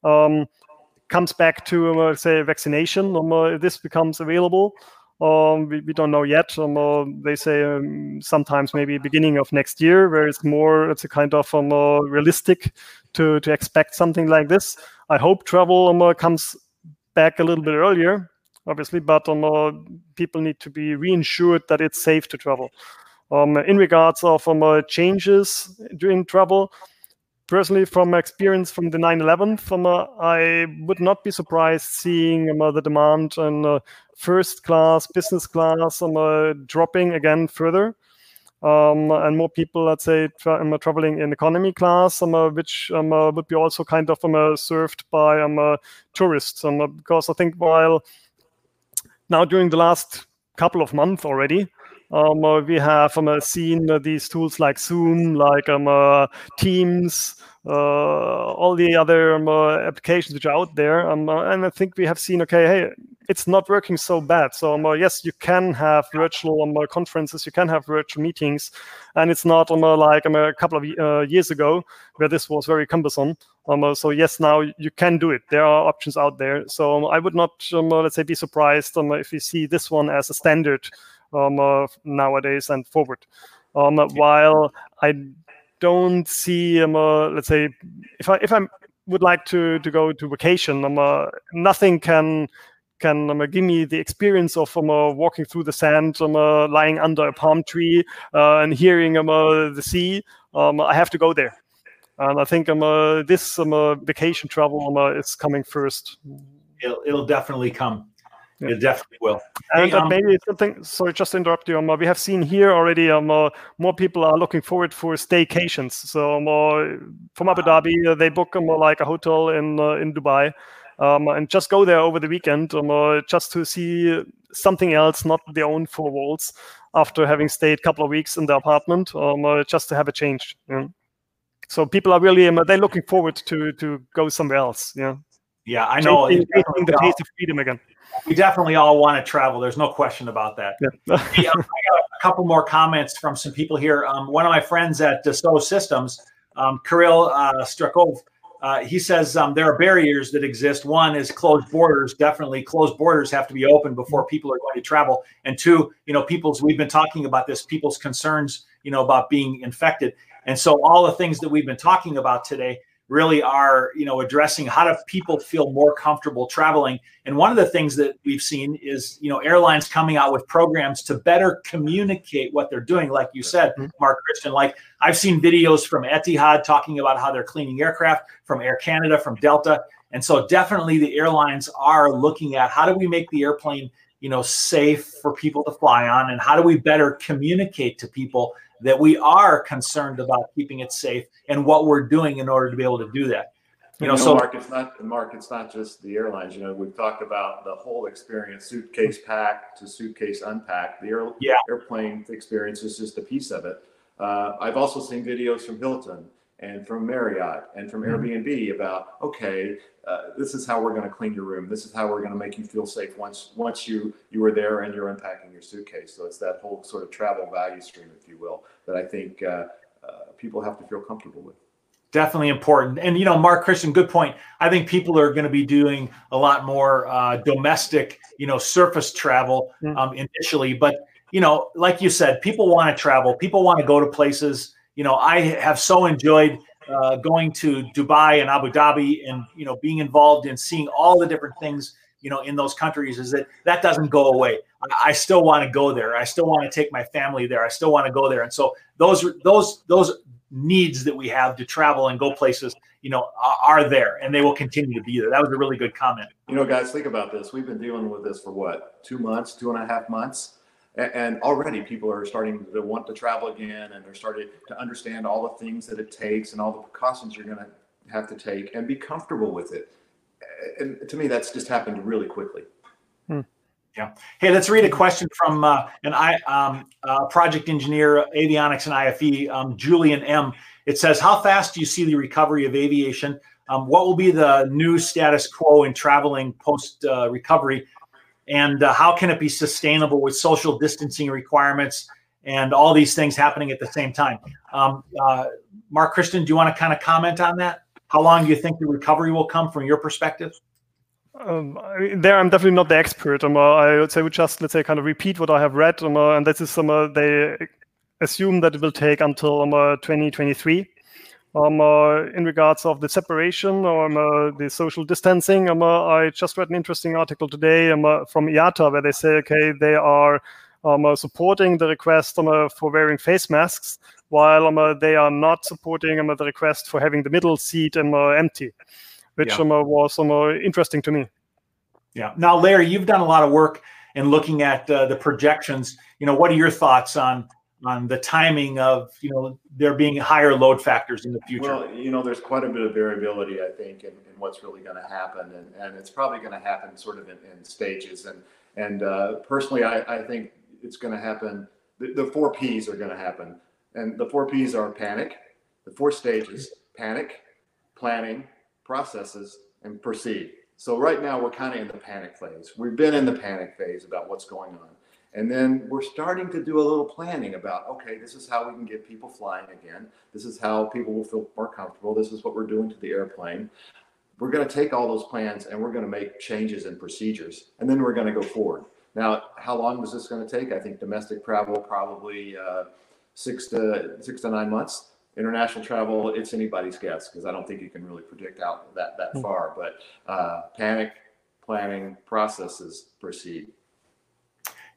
Um, comes back to uh, say vaccination, um, uh, this becomes available. Um, we, we, don't know yet. Um, uh, they say um, sometimes maybe beginning of next year, where it's more it's a kind of um, uh, realistic to to expect something like this. I hope travel um, uh, comes back a little bit earlier, obviously, but um, uh, people need to be reinsured that it's safe to travel. In regards of changes during travel, personally from my experience from the 9-11 from uh, i would not be surprised seeing um, uh, the demand on uh, first class business class um, uh, dropping again further. Um, and more people let's say tra- um, traveling in economy class um, uh, which um, uh, would be also kind of served by tourists. Because i think while now during the last couple of months already um, uh, we have um, uh, seen uh, these tools like Zoom, like um, uh, Teams, uh, all the other um, uh, applications which are out there. Um, and I think we have seen, okay, hey, it's not working so bad. So um, yes, you can have virtual um, conferences, you can have virtual meetings, and it's not um, like um, a couple of years ago where this was very cumbersome. Um, so yes, now you can do it. There are options out there. So um, I would not, um, let's say, be surprised um, if you see this one as a standard nowadays and forward. Um, while I don't see, um, uh, let's say, if I if I would like to to go to vacation, um, uh, nothing can can um, give me the experience of um, uh, walking through the sand, um, uh, lying under a palm tree, uh, and hearing um, uh, the sea. Um, I have to go there, and I think um, uh, this um, uh, vacation travel um, uh, is coming first. It'll, it'll definitely come. Yeah. It definitely will. And Hey, uh, um, maybe something. Sorry, just to interrupt you. Um, we have seen here already. Um, uh, more people are looking forward for staycations. So um, uh, from Abu Dhabi, uh, they book um, uh, like a hotel in uh, in Dubai, um, and just go there over the weekend, um, uh, just to see something else, not their own four walls. After having stayed a couple of weeks in the apartment, um, uh, just to have a change. Yeah. So people are really um, they're looking forward to to go somewhere else. Yeah, Yeah, I know. Tasting- tasting the taste of freedom again. We definitely all want to travel. There's no question about that. Yeah. Hey, um, I got a couple more comments from some people here. Um, one of my friends at Dassault Systems, um, Kirill uh, Strakov, uh, he says um, there are barriers that exist. One is closed borders. Definitely, closed borders have to be open before people are going to travel. And two, you know, people's we've been talking about this. People's concerns, you know, about being infected. And so, all the things that we've been talking about today really are, you know, addressing how do people feel more comfortable traveling. And one of the things that we've seen is, you know, airlines coming out with programs to better communicate what they're doing. Like you said, Mhm. Mark Christian, like I've seen videos from Etihad talking about how they're cleaning aircraft, from Air Canada, from Delta. And so definitely the airlines are looking at how do we make the airplane, you know, safe for people to fly on and how do we better communicate to people that we are concerned about keeping it safe and what we're doing in order to be able to do that. You know, so Mark, it's not Mark. It's not just the airlines. You know, we've talked about the whole experience, suitcase pack to suitcase unpack. The air, Yeah. airplane experience is just a piece of it. Uh, I've also seen videos from Hilton and from Marriott and from Mhm. Airbnb about okay, uh, this is how we're going to clean your room. This is how we're going to make you feel safe once once you you were there and you're unpacking your suitcase. So it's that whole sort of travel value stream, if you will, that I think uh, uh, people have to feel comfortable with. definitely important. And you know, Mark Christian, good point. I think people are going to be doing a lot more uh, domestic, you know, surface travel Mm. um, initially. But you know, like you said, people want to travel. People want to go to places. You know, I have so enjoyed uh, going to Dubai and Abu Dhabi, and you know, being involved in seeing all the different things. You know, in those countries, is that that doesn't go away. I, I still want to go there. I still want to take my family there. I still want to go there. And so those those those needs that we have to travel and go places, you know, are, are there and they will continue to be there. That was a really good comment. You know, guys, think about this. We've been dealing with this for what, two months, two and a half months? A- And already people are starting to want to travel again and they're starting to understand all the things that it takes and all the precautions you're going to have to take and be comfortable with it. And to me, that's just happened really quickly. Yeah. Hey, let's read a question from uh, an I um, uh, project engineer, avionics and IFE, um, Julian M. It says, "How fast do you see the recovery of aviation? Um, what will be the new status quo in traveling post uh, recovery, and uh, how can it be sustainable with social distancing requirements and all these things happening at the same time?" Um, uh, Mark Christian, do you want to kind of comment on that? How long do you think the recovery will come from your perspective? Um, I there, I'm definitely not the expert. Um, uh, I would say we just let's say kind of repeat what I have read, um, uh, and this is um, uh, they assume that it will take until um, uh, 2023. Um, uh, in regards of the separation or um, uh, the social distancing, um, uh, I just read an interesting article today um, uh, from IATA where they say, okay, they are um, uh, supporting the request um, uh, for wearing face masks, while um, uh, they are not supporting um, uh, the request for having the middle seat um, uh, empty, which Yeah. um, uh, was um, uh, interesting to me. Yeah. Now, Larry, you've done a lot of work in looking at uh, the projections. You know, what are your thoughts on on the timing of you know there being higher load factors in the future? Well, you know, there's quite a bit of variability, I think, in, in what's really going to happen, and, and it's probably going to happen sort of in, in stages. And and uh, personally, I, I think it's going to happen. The, the four P's are going to happen, and the four P's are panic. The four stages: panic, planning, processes, and proceed. So right now we're kind of in the panic phase. We've been in the panic phase about what's going on. And then we're starting to do a little planning about, okay, this is how we can get people flying again. This is how people will feel more comfortable. This is what we're doing to the airplane. We're going to take all those plans and we're going to make changes in procedures, and then we're going to go forward. Now, how long is this going to take? I think domestic travel probably uh, six to six to nine months. International travel, it's anybody's guess because I don't think you can really predict out that that hmm. far. But uh, panic planning processes proceed.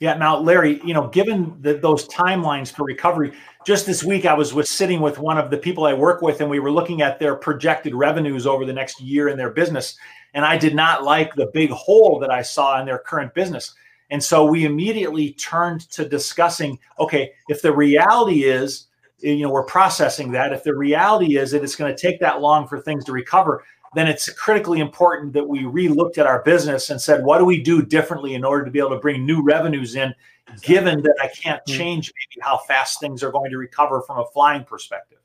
Yeah. Now, Larry, you know, given the, those timelines for recovery, just this week I was with sitting with one of the people I work with, and we were looking at their projected revenues over the next year in their business. And I did not like the big hole that I saw in their current business. And so we immediately turned to discussing okay, if the reality is, you know, we're processing that. If the reality is that it's going to take that long for things to recover, then it's critically important that we re-looked at our business and said, what do we do differently in order to be able to bring new revenues in, given that I can't hmm. change maybe how fast things are going to recover from a flying perspective.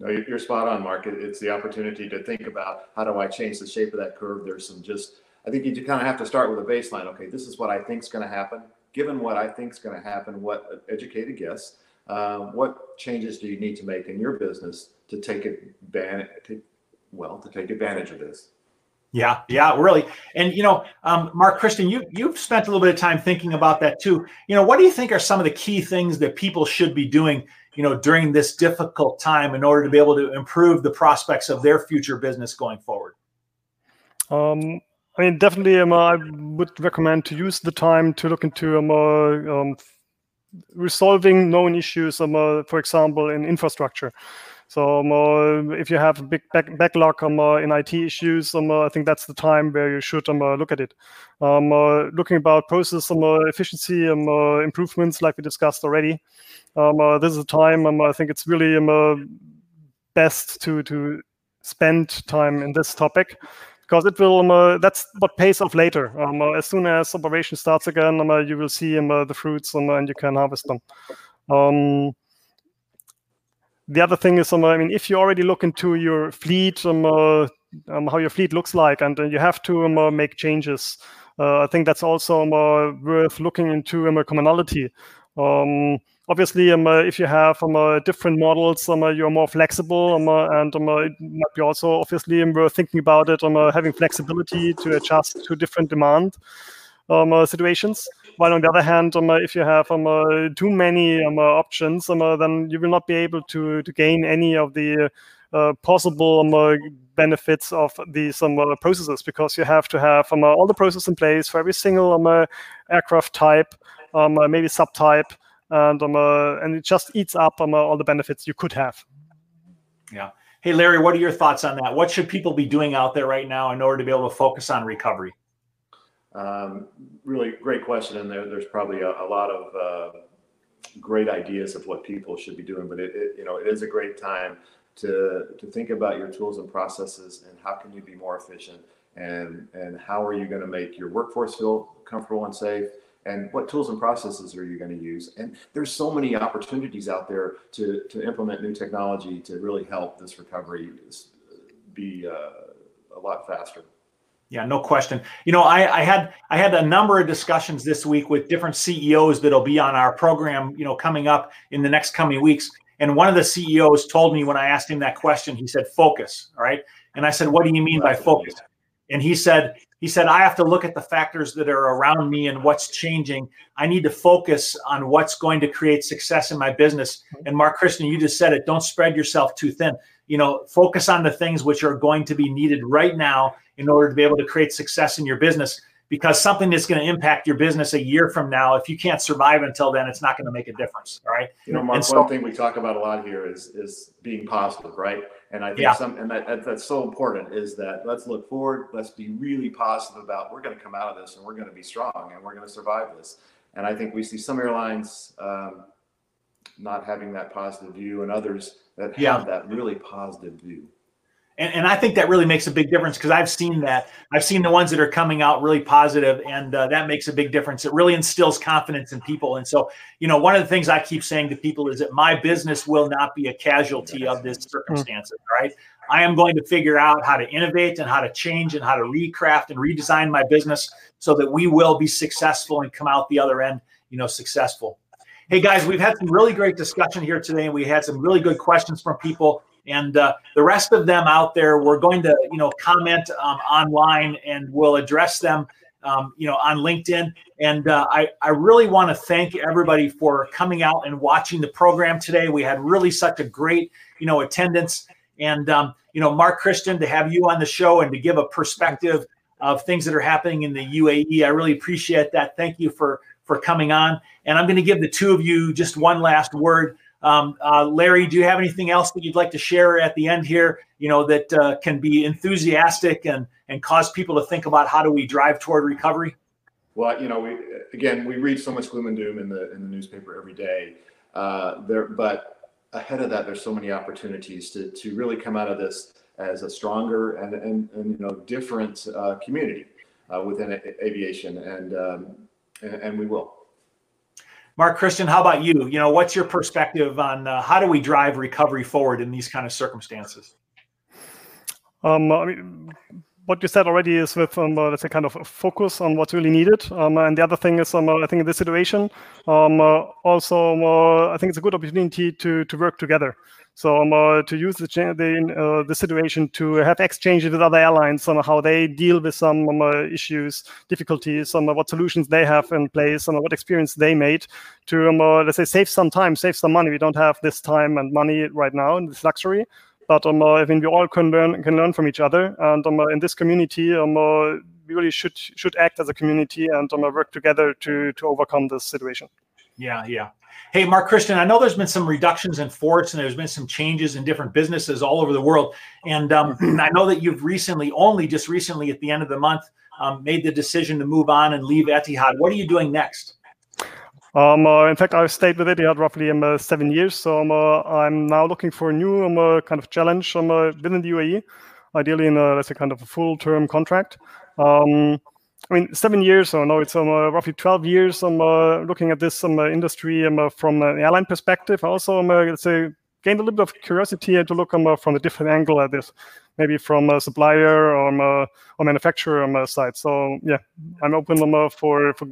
No, you're spot on, Mark. It's the opportunity to think about how do I change the shape of that curve. There's some just, I think you kind of have to start with a baseline. Okay, this is what I think is going to happen. Given what I think is going to happen, what educated guess, uh, what changes do you need to make in your business to take advantage, well to take advantage of this. Yeah, yeah, really. And you know, um, Mark Christian, you you've spent a little bit of time thinking about that too. You know, what do you think are some of the key things that people should be doing, you know, during this difficult time in order to be able to improve the prospects of their future business going forward? Um, I mean, definitely, um, I would recommend to use the time to look into um, uh, um, resolving known issues, um, uh, for example, in infrastructure. So um, uh, if you have a big back backlog um, uh, in IT issues, um, uh, I think that's the time where you should um, uh, look at it. Um, uh, looking about process um, uh, efficiency um, improvements, like we discussed already. Um, this is a time um, I think it's really um, best to to spend time in this topic because it will um, that's what pays off later. Um, uh, as soon as operation starts again, um, uh, you will see um, the fruits and you can harvest them. The other thing is, um, I mean, if you already look into your fleet, um, uh, um, how your fleet looks like, and uh, you have to um, uh, make changes, uh, I think that's also um, uh, worth looking into um, a commonality. Um, obviously, um, uh, if you have different models, you're more flexible, and it might be also obviously um, we're thinking about it, um, having flexibility to adjust to different demand um, situations. While on the other hand, um, uh, if you have um, uh, too many um, uh, options, um, then you will not be able to, to gain any of the possible um, benefits of these um, processes because you have to have um, all the processes in place for every single um, aircraft type, um, maybe subtype, and um, and it just eats up um, all the benefits you could have. Yeah. Hey, Larry, what are your thoughts on that? What should people be doing out there right now in order to be able to focus on recovery? Um, really great question, and there, there's probably a, a lot of uh, great ideas of what people should be doing. But it, it, you know, it is a great time to to think about your tools and processes and how can you be more efficient and and how are you going to make your workforce feel comfortable and safe and what tools and processes are you going to use and there's so many opportunities out there to to implement new technology to really help this recovery be uh, a lot faster yeah, no question. You know, I, I, had I had a number of discussions this week with different CEOs that'll be on our program, you know, coming up in the next coming weeks. And one of the CEOs told me when I asked him that question, he said, focus. All right. And I said, what do you mean by focus? And he said, he said, I have to look at the factors that are around me and what's changing. I need to focus on what's going to create success in my business. Mm-hmm. And Mark Christian, you just said it. Don't spread yourself too thin. You know, focus on the things which are going to be needed right now in order to be able to create success in your business because something that's going to impact your business a year from now if you can't survive until then it's not going to make a difference all right? You know mark so, one thing we talk about a lot here is is being positive right? And i think yeah. some and that, that's so important is that let's look forward let's be really positive about we're going to come out of this and we're going to be strong and we're going to survive this. And i think we see some airlines um, not having that positive view and others that have yeah. that really positive view and, and I think that really makes a big difference because I've seen that. I've seen the ones that are coming out really positive, and uh, that makes a big difference. It really instills confidence in people. And so, you know, one of the things I keep saying to people is that my business will not be a casualty of this circumstances. Right? I am going to figure out how to innovate and how to change and how to recraft and redesign my business so that we will be successful and come out the other end, you know, successful. Hey guys, we've had some really great discussion here today, and we had some really good questions from people. And uh, the rest of them out there, we're going to, you know, comment um, online, and we'll address them, um, you know, on LinkedIn. And uh, I, I really want to thank everybody for coming out and watching the program today. We had really such a great, you know, attendance. And um, you know, Mark Christian, to have you on the show and to give a perspective of things that are happening in the UAE, I really appreciate that. Thank you for for coming on. And I'm going to give the two of you just one last word. Um, uh, Larry, do you have anything else that you'd like to share at the end here? You know that uh, can be enthusiastic and and cause people to think about how do we drive toward recovery. Well, you know, we again we read so much gloom and doom in the in the newspaper every day. Uh, there, but ahead of that, there's so many opportunities to, to really come out of this as a stronger and, and, and you know different uh, community uh, within a- aviation, and, um, and, and we will. Mark Christian, how about you? You know, what's your perspective on uh, how do we drive recovery forward in these kind of circumstances? Um, I mean, what you said already is with um, uh, let's say kind of a focus on what's really needed. Um, and the other thing is, um, uh, I think in this situation, um, uh, also um, uh, I think it's a good opportunity to to work together. So um, uh, to use the the, uh, the situation to have exchanges with other airlines on how they deal with some issues, difficulties, on what solutions they have in place, and what experience they made to let's say save some time, save some money. We don't have this time and money right now in this luxury. But um, uh, I think we all can learn can learn from each other, and um, uh, in this community, um, uh, we really should should act as a community and um, work together to to overcome this situation. Yeah, yeah. Hey, Mark Christian, I know there's been some reductions in forts and there's been some changes in different businesses all over the world. And um, I know that you've recently, only just recently at the end of the month, um, made the decision to move on and leave Etihad. What are you doing next? Um, uh, in fact, I've stayed with Etihad roughly um, uh, seven years, so um, uh, I'm now looking for a new um, uh, kind of challenge um, uh, within the UAE, ideally in a, let's say kind of a full-term contract. Um, I mean, seven years, so no, it's um, uh, roughly 12 years. I'm looking at this um, industry um, from an airline perspective. Also, um, let's say, gained a little bit of curiosity to look um, from a different angle at this, maybe from a supplier or, um, or manufacturer um, side. So yeah, I'm open um, for, for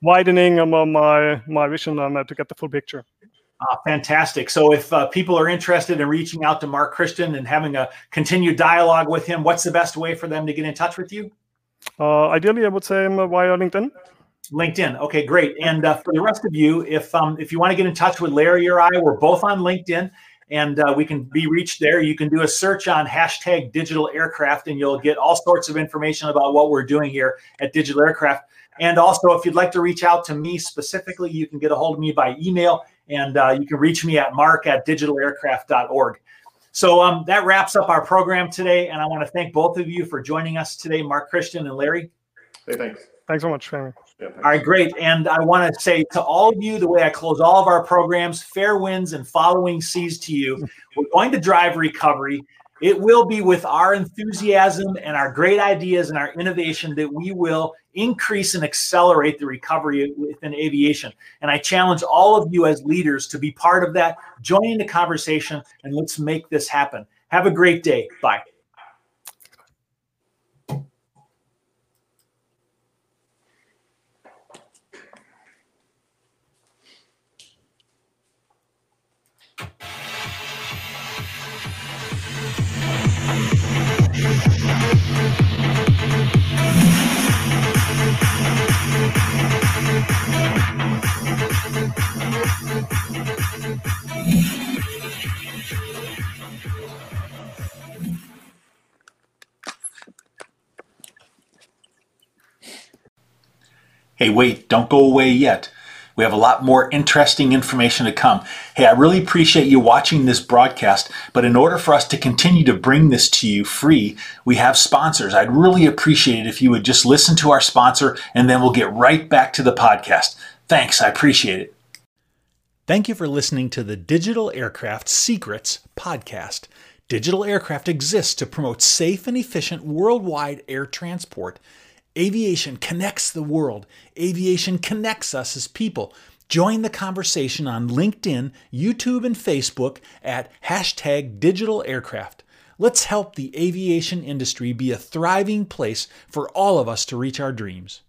widening um, my my vision um, to get the full picture. Uh, fantastic. So, if uh, people are interested in reaching out to Mark Christian and having a continued dialogue with him, what's the best way for them to get in touch with you? Uh, ideally, I would say um, via LinkedIn. LinkedIn. Okay, great. And uh, for the rest of you, if um, if you want to get in touch with Larry or I, we're both on LinkedIn, and uh, we can be reached there. You can do a search on hashtag Digital Aircraft, and you'll get all sorts of information about what we're doing here at Digital Aircraft. And also, if you'd like to reach out to me specifically, you can get a hold of me by email, and uh, you can reach me at mark at digitalaircraft.org. So um, that wraps up our program today, and I want to thank both of you for joining us today, Mark Christian and Larry. Hey, thanks. Thanks so much, Jamie. Yeah, all right, great. And I want to say to all of you, the way I close all of our programs, fair winds and following seas to you. We're going to drive recovery. It will be with our enthusiasm and our great ideas and our innovation that we will increase and accelerate the recovery within aviation. And I challenge all of you as leaders to be part of that. Join in the conversation and let's make this happen. Have a great day. Bye. Hey, wait, don't go away yet. We have a lot more interesting information to come. Hey, I really appreciate you watching this broadcast, but in order for us to continue to bring this to you free, we have sponsors. I'd really appreciate it if you would just listen to our sponsor and then we'll get right back to the podcast. Thanks, I appreciate it. Thank you for listening to the Digital Aircraft Secrets podcast. Digital Aircraft exists to promote safe and efficient worldwide air transport Aviation connects the world. Aviation connects us as people. Join the conversation on LinkedIn, YouTube, and Facebook at hashtag digital aircraft. Let's help the aviation industry be a thriving place for all of us to reach our dreams.